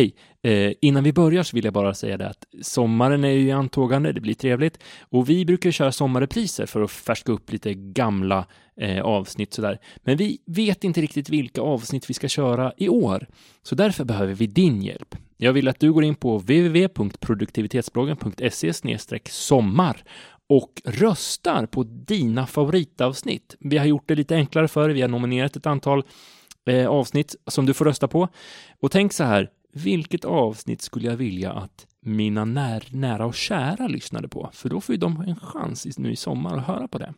Hej! Eh, innan vi börjar så vill jag bara säga det att sommaren är ju i antågande, det blir trevligt och vi brukar köra sommarrepriser för att färska upp lite gamla eh, avsnitt sådär. Men vi vet inte riktigt vilka avsnitt vi ska köra i år, så därför behöver vi din hjälp. Jag vill att du går in på www.produktivitetsbloggen.se sommar och röstar på dina favoritavsnitt. Vi har gjort det lite enklare för dig. Vi har nominerat ett antal eh, avsnitt som du får rösta på. Och tänk så här, vilket avsnitt skulle jag vilja att mina när, nära och kära lyssnade på? För då får ju de en chans nu i sommar att höra på det.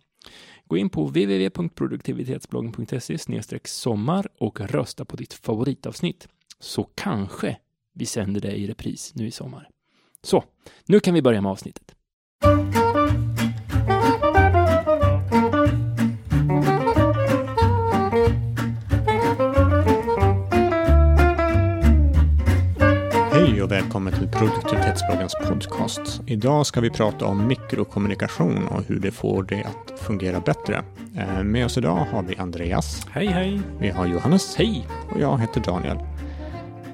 Gå in på www.produktivitetsbloggen.se sommar och rösta på ditt favoritavsnitt. Så kanske vi sänder det i repris nu i sommar. Så, nu kan vi börja med avsnittet. Hej och välkommen till produktivitetsbloggens podcast. Idag ska vi prata om mikrokommunikation och hur det får det att fungera bättre. Eh, Med oss idag har vi Andreas, Hej, hej! vi har Johannes Hej! och jag heter Daniel.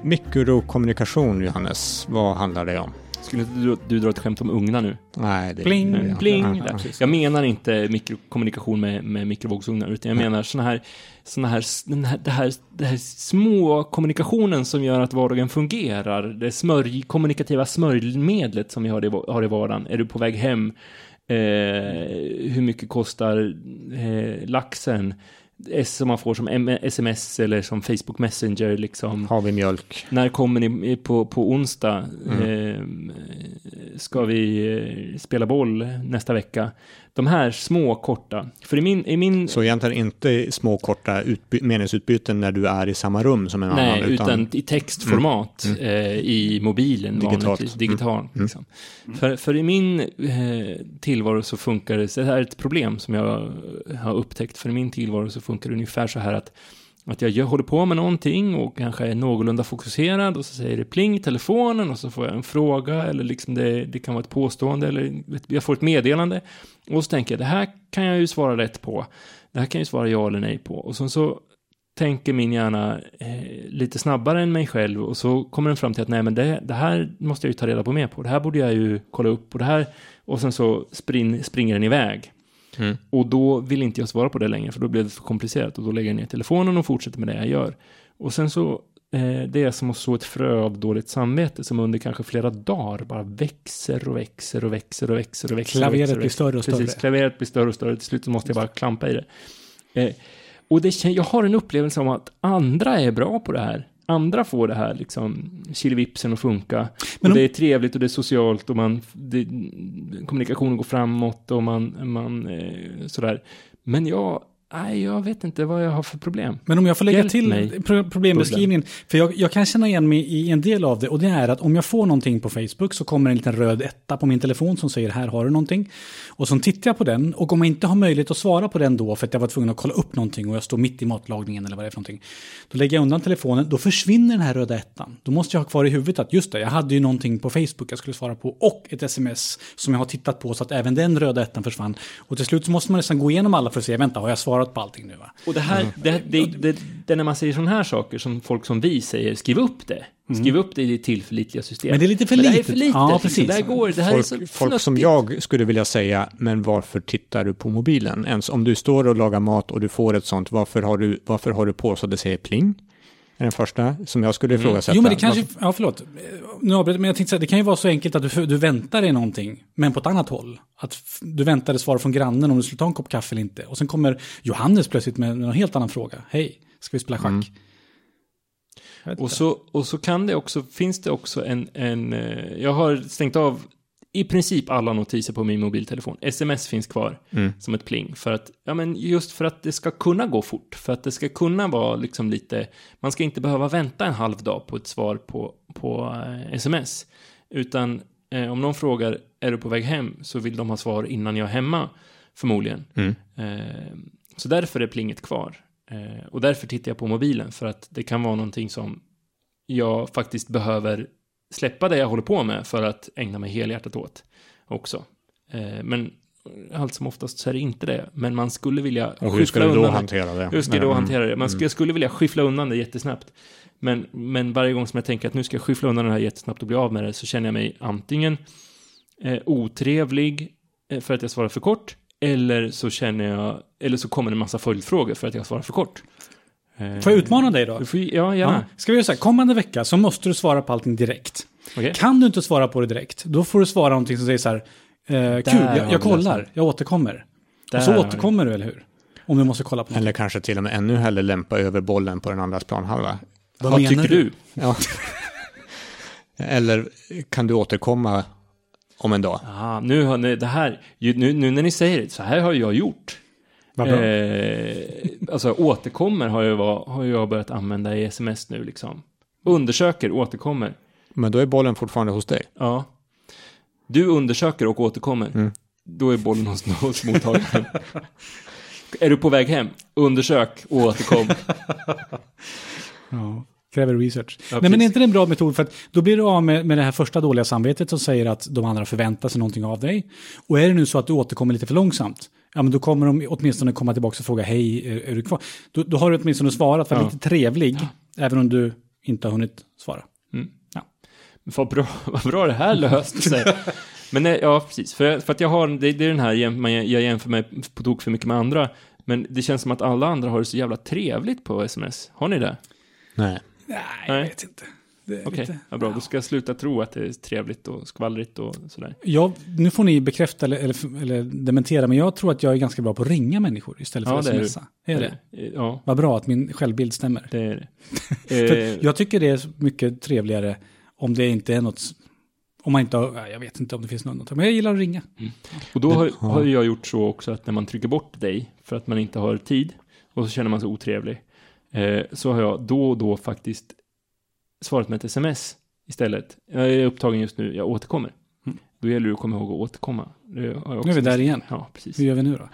Mikrokommunikation, Johannes, vad handlar det om? Skulle inte du, du dra ett skämt om ugnar nu? Nej, det Bling, ja, bling. ja. Jag menar inte mikrokommunikation med, med mikrovågsugnar, utan jag menar såna här, såna här, den här, det här, det här små kommunikationen som gör att vardagen fungerar. Det smörj, kommunikativa smörjmedlet som vi har i, har i vardagen. Är du på väg hem? Eh, hur mycket kostar eh, laxen? Som man får som sms eller som Facebook Messenger liksom. Har vi mjölk? När kommer ni på, på onsdag? Mm. Eh, ska vi eh, spela boll nästa vecka? De här små, korta. För i min... I min Så egentligen inte små korta utby- meningsutbyten när du är i samma rum som en nej, annan, utan, i textformat Mm. Eh, i mobilen. Digitalt. vanligtvis. Digitalt. Mm. Liksom. För, för i min eh, tillvaro så funkar det, så det här är ett problem som jag har upptäckt. För i min tillvaro så funkar det ungefär så här att att jag håller på med någonting och kanske är någorlunda fokuserad och så säger det pling i telefonen och så får jag en fråga eller liksom det, det kan vara ett påstående eller jag får ett meddelande. Och så tänker jag, det här kan jag ju svara rätt på. Det här kan jag ju svara ja eller nej på. Och sen så tänker min hjärna eh, lite snabbare än mig själv och så kommer den fram till att nej men det, det här måste jag ju ta reda på mer på. Det här borde jag ju kolla upp och det här och sen så spring, springer den iväg. Mm. Och då vill inte jag svara på det längre, för då blir det för komplicerat. Och då lägger jag ner telefonen och fortsätter med det jag gör. Och sen så, eh, det är som att så ett frö av dåligt samvete som under kanske flera dagar bara växer och växer och växer och växer och växer. och Klaveret växer och blir växer. större och större. Precis, klaveret blir större och större. Till slut så måste jag bara klampa i det. Eh, och det, jag har en upplevelse om att andra är bra på det här. Andra får det här liksom, kilivipsen att funka. Men och om- det är trevligt och det är socialt och man, det, kommunikationen går framåt och man, man eh, sådär. Men jag, nej, jag vet inte vad jag har för problem. Men om jag får lägga Hjälp till mig, pro- problembeskrivningen. För jag, jag kan känna igen mig i en del av det. Och det är att om jag får någonting på Facebook så kommer en liten röd etta på min telefon som säger här har du någonting. Och så tittar jag på den. Och om jag inte har möjlighet att svara på den då för att jag var tvungen att kolla upp någonting och jag står mitt i matlagningen eller vad det är för någonting. Då lägger jag undan telefonen. Då försvinner den här röda ettan. Då måste jag ha kvar i huvudet att just det, jag hade ju någonting på Facebook jag skulle svara på. Och ett sms som jag har tittat på så att även den röda ettan försvann. Och till slut så måste man nästan gå igenom alla för att se, vänta, har jag svarat på allting nu va? Och det här, det, det, det, det är när man säger sådana här saker som folk som vi säger, skriv upp det. Skriv upp det i tillförlitliga system. Men det är lite för Det är litet. för litet. Ja, liksom. precis. Det här går, det här är så Folk, som jag skulle vilja säga, men varför tittar du på mobilen? Ens om du står och lagar mat och du får ett sånt, varför har du, varför har du på så att det säger pling? Är den första som jag skulle ifrågasätta. Jo, men det kanske... Ja, förlåt. Nu avbröt jag, men jag tänkte säga, det kan ju vara så enkelt att du, du väntar dig någonting, men på ett annat håll. Att du väntar ett svar från grannen om du skulle ta en kopp kaffe eller inte. Och sen kommer Johannes plötsligt med en helt annan fråga. Hej, ska vi spela schack? Mm. Och så, och så kan det också, finns det också en, en eh, jag har stängt av i princip alla notiser på min mobiltelefon. Sms finns kvar Mm. som ett pling. För att, ja men just för att det ska kunna gå fort. För att det ska kunna vara liksom lite, man ska inte behöva vänta en halv dag på ett svar på, på eh, sms. Utan eh, om någon frågar, är du på väg hem? Så vill de ha svar innan jag är hemma, förmodligen. Mm. Eh, så därför är plinget kvar. Eh, och därför tittar jag på mobilen, för att det kan vara någonting som jag faktiskt behöver släppa det jag håller på med för att ägna mig helhjärtat åt också. Eh, men allt som oftast så är det inte det. Men man skulle vilja Och hur skyffla du då hantera det? Hur jag då Mm. hantera det? Man skulle, jag skulle vilja skyffla undan det jättesnabbt. Men, men varje gång som jag tänker att nu ska jag skyffla undan det här jättesnabbt och bli av med det så känner jag mig antingen eh, otrevlig eh, för att jag svarar för kort eller så känner jag, eller så kommer det en massa följdfrågor för att jag svarar för kort. Eh, Får jag utmana dig då? Du får, ja, Ja. gärna. Ska vi göra så här, kommande vecka så måste du svara på allting direkt. Okej. Kan du inte svara på det direkt, då får du svara någonting som säger så här, eh, kul, jag, jag kollar, jag återkommer. Där och så återkommer du, eller hur? Om du måste kolla på något. Eller kanske till och med ännu hellre lämpa över bollen på den andras planhalva. Vad Vad menar tycker du? Ja. Eller kan du återkomma om en dag? Ah, nu har ni, det här, nu, nu när ni säger det, så här har jag gjort. Vad bra. Eh, alltså återkommer har jag, var- har jag börjat använda i sms nu liksom. Undersöker, återkommer. Men då är bollen fortfarande hos dig. Ja. Du undersöker och återkommer. Mm. Då är bollen hos, hos mottagaren. är du på väg hem? Undersök och återkom. Ja, kräver research. Ja, Nej, men är inte det en bra metod? För att då blir du av med, med det här första dåliga samvetet som säger att de andra förväntar sig någonting av dig. Och är det nu så att du återkommer lite för långsamt, ja men då kommer de åtminstone komma tillbaka och fråga hej, är, är du kvar? Då, då har du åtminstone svarat, vara Ja. lite trevlig, även om du inte har hunnit svara. Vad bra, vad bra det här löste sig. Men nej, ja, precis. För, för att jag har, det, det är den här, man- jag jämför mig på tok för mycket med andra. Men det känns som att alla andra har det så jävla trevligt på sms. Har ni det? Nej. Nej, Nej. jag vet inte. Okej, lite- ja, bra. Då ska jag sluta tro att det är trevligt och skvallrigt och sådär. Ja, nu får ni bekräfta eller, eller, eller dementera, men jag tror att jag är ganska bra på att ringa människor istället för Ja, att det är du. smsa. Är det? Ja, Vad bra att min självbild stämmer. det är det. Eh, jag tycker det är mycket trevligare om det inte är något... Om man inte har, ja, jag vet inte om det finns något undantag, men jag gillar att ringa. Och då har, har jag gjort så också att när man trycker bort dig för att man inte har tid och så känner man sig otrevlig eh, så har jag då och då faktiskt svarat med ett sms istället. Jag är upptagen just nu, jag återkommer. Mm. Då gäller det att komma ihåg att återkomma. Nu är vi där igen. Ja, precis. Hur gör vi nu då?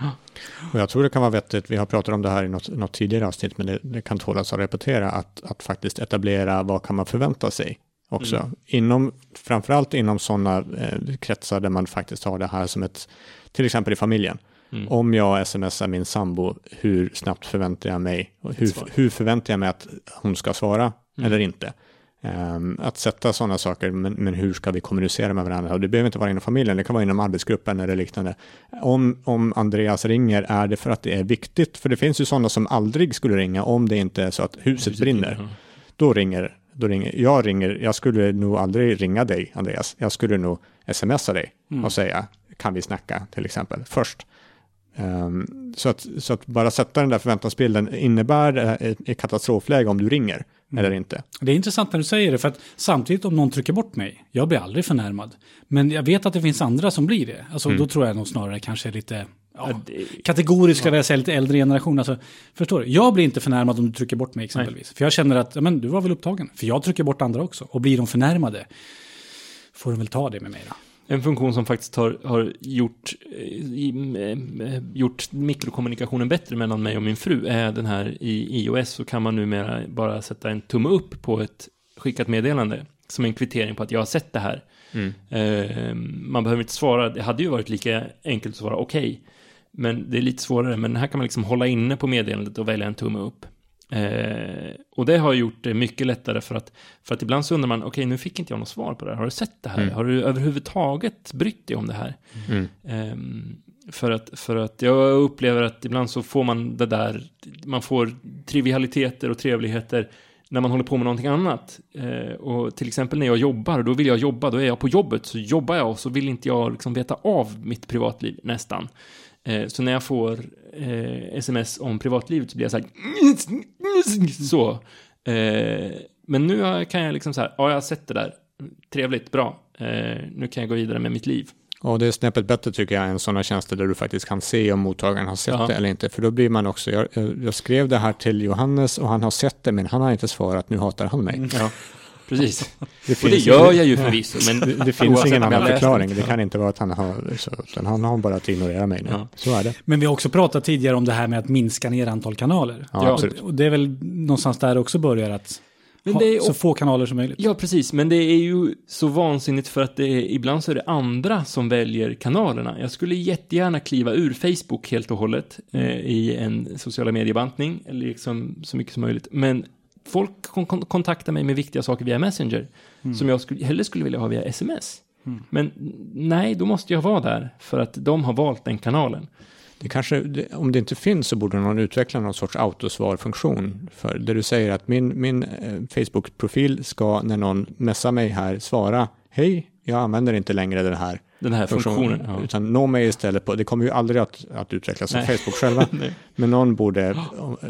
Och jag tror det kan vara vettigt, vi har pratat om det här i något, något tidigare avsnitt, men det, det kan tålas att repetera, att, att faktiskt etablera vad kan man förvänta sig också. Mm. Inom, framförallt inom sådana eh, kretsar där man faktiskt har det här som ett, till exempel i familjen. Mm. Om jag smsar min sambo, hur snabbt förväntar jag mig, hur, hur förväntar jag mig att hon ska svara Mm. eller inte? Ehm, att sätta sådana saker, men, men hur ska vi kommunicera med varandra? Och det behöver inte vara inom familjen, det kan vara inom arbetsgruppen eller liknande. Om, om Andreas ringer, är det för att det är viktigt? För det finns ju sådana som aldrig skulle ringa om det inte är så att huset brinner. Ja. Då ringer, då ringer, jag ringer, jag skulle nog aldrig ringa dig, Andreas. Jag skulle nog smsa dig Mm. och säga, kan vi snacka till exempel, först. Ehm, så, att, så att bara sätta den där förväntansbilden, innebär ett, ett katastrofläge om du ringer Mm. eller inte? Det är intressant när du säger det, för att samtidigt om någon trycker bort mig, jag blir aldrig förnärmad. Men jag vet att det finns andra som blir det. Alltså då tror jag nog snarare kanske lite... Ja, Ja, det- kategoriskt ska jag säga, lite äldre generation. Alltså, förstår du? Jag blir inte förnärmad om du trycker bort mig exempelvis. För jag känner att, ja, men du var väl upptagen. För jag trycker bort andra också. Och blir de förnärmade, får de väl ta det med mig då. En funktion som faktiskt har, har gjort, eh, eh, gjort mikrokommunikationen bättre mellan mig och min fru är den här i iOS så kan man numera bara sätta en tumme upp på ett skickat meddelande som en kvittering på att jag har sett det här. Eh, man behöver inte svara, det hade ju varit lika enkelt att svara okej. men det är lite svårare, men här kan man liksom hålla inne på meddelandet och välja en tumme upp. Eh, och det har gjort det mycket lättare för att, för att ibland så undrar man, okej nu fick inte jag något svar på det här, har du sett det här? Mm. Har du överhuvudtaget brytt dig om det här? Mm. Ehm, för, att, för att jag upplever att ibland så får man det där, man får trivialiteter och trevligheter när man håller på med någonting annat. Eh, och till exempel när jag jobbar, då vill jag jobba, då är jag på jobbet, så jobbar jag och så vill inte jag liksom veta av mitt privatliv, nästan. Eh, så när jag får eh, sms om privatlivet så blir jag så här, så. Eh, men nu kan jag liksom så här, ja jag har sett det där, trevligt, bra, nu kan jag gå vidare med mitt liv. Och det är snäppet bättre tycker jag än sådana tjänster där du faktiskt kan se om mottagaren har sett Ja. det eller inte. För då blir man också, jag, jag jag skrev det här till Johannes och han har sett det men han har inte svarat, nu hatar han mig. Ja, precis. Det Och det gör jag ju förvisso, men Det, det finns ingen annan förklaring. Det kan inte vara att han har, så, utan han har bara att ignorera mig nu. Ja. Så är det. Men vi har också pratat tidigare om det här med att minska ner antal kanaler. Ja, Ja. absolut. Och det är väl någonstans där också börjar att Men ha det är så och- få kanaler som möjligt. Ja, precis. Men det är ju så vansinnigt för att det är, ibland så är det andra som väljer kanalerna. Jag skulle jättegärna kliva ur Facebook helt och hållet eh, i en sociala mediebantning, eller liksom så mycket som möjligt. Men folk kon kon kontaktar mig med viktiga saker via Messenger, som jag skulle, hellre skulle vilja ha via sms. Men nej, då måste jag vara där, för att de har valt den kanalen. Det kanske, om det inte finns så borde någon utveckla någon sorts autosvarfunktion. För det du säger att min, min eh, Facebook-profil ska när någon messar mig här svara Hej, jag använder inte längre den här Den här funktionen. Ja. Utan nå mig istället på, det kommer ju aldrig att, att utvecklas av Nej. Facebook själva. Men någon borde,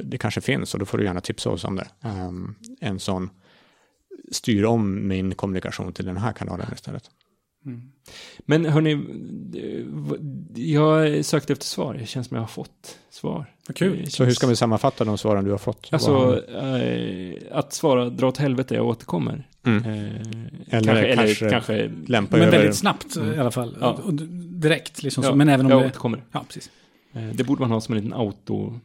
det kanske finns och då får du gärna tipsa oss om det. Ehm, en sån styr om min kommunikation till den här kanalen istället. Men hörni, jag sökte efter svar. Det känns som jag har fått svar. Vad kul. Det Så hur känns- ska vi sammanfatta de svaren du har fått? Alltså, Vad- eh, att svara dra åt helvete, jag återkommer. Mm. Eh, Eller kanske, eller kanske kanske, Lämpa Men över. väldigt snabbt i alla fall. Ja. Och direkt liksom. ja, så. Men även om jag det... återkommer. Ja, precis. Eh, det borde man ha som en liten auto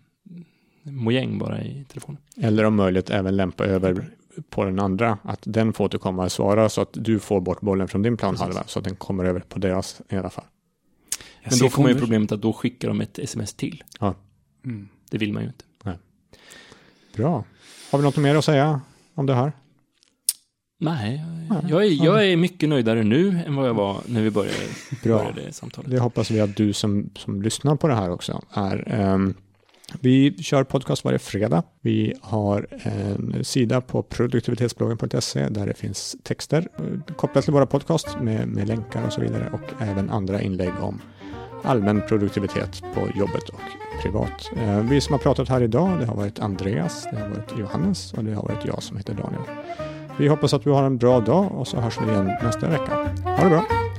mojäng bara i telefonen. Eller om möjligt även lämpa över på den andra. Att den får återkomma och svara så att du får bort bollen från din planhalva. Så att den kommer över på deras i alla fall. Jag Men då får man ju problemet att då skickar de ett sms till. Mm. Det vill man ju inte. Bra. Har vi något mer att säga om det här? Nej, jag är, jag är mycket nöjdare nu än vad jag var när vi började, Bra. började samtalet. Det hoppas vi att du som, som lyssnar på det här också är. Ehm, vi kör podcast varje fredag. Vi har en sida på produktivitetsbloggen.se där det finns texter eh, kopplat till våra podcast med, med länkar och så vidare och även andra inlägg om allmän produktivitet på jobbet och privat. Eh, vi som har pratat här idag, det har varit Andreas, det har varit Johannes och det har varit jag som heter Daniel. Vi hoppas att du har en bra dag och så hörs vi igen nästa vecka. Ha det bra!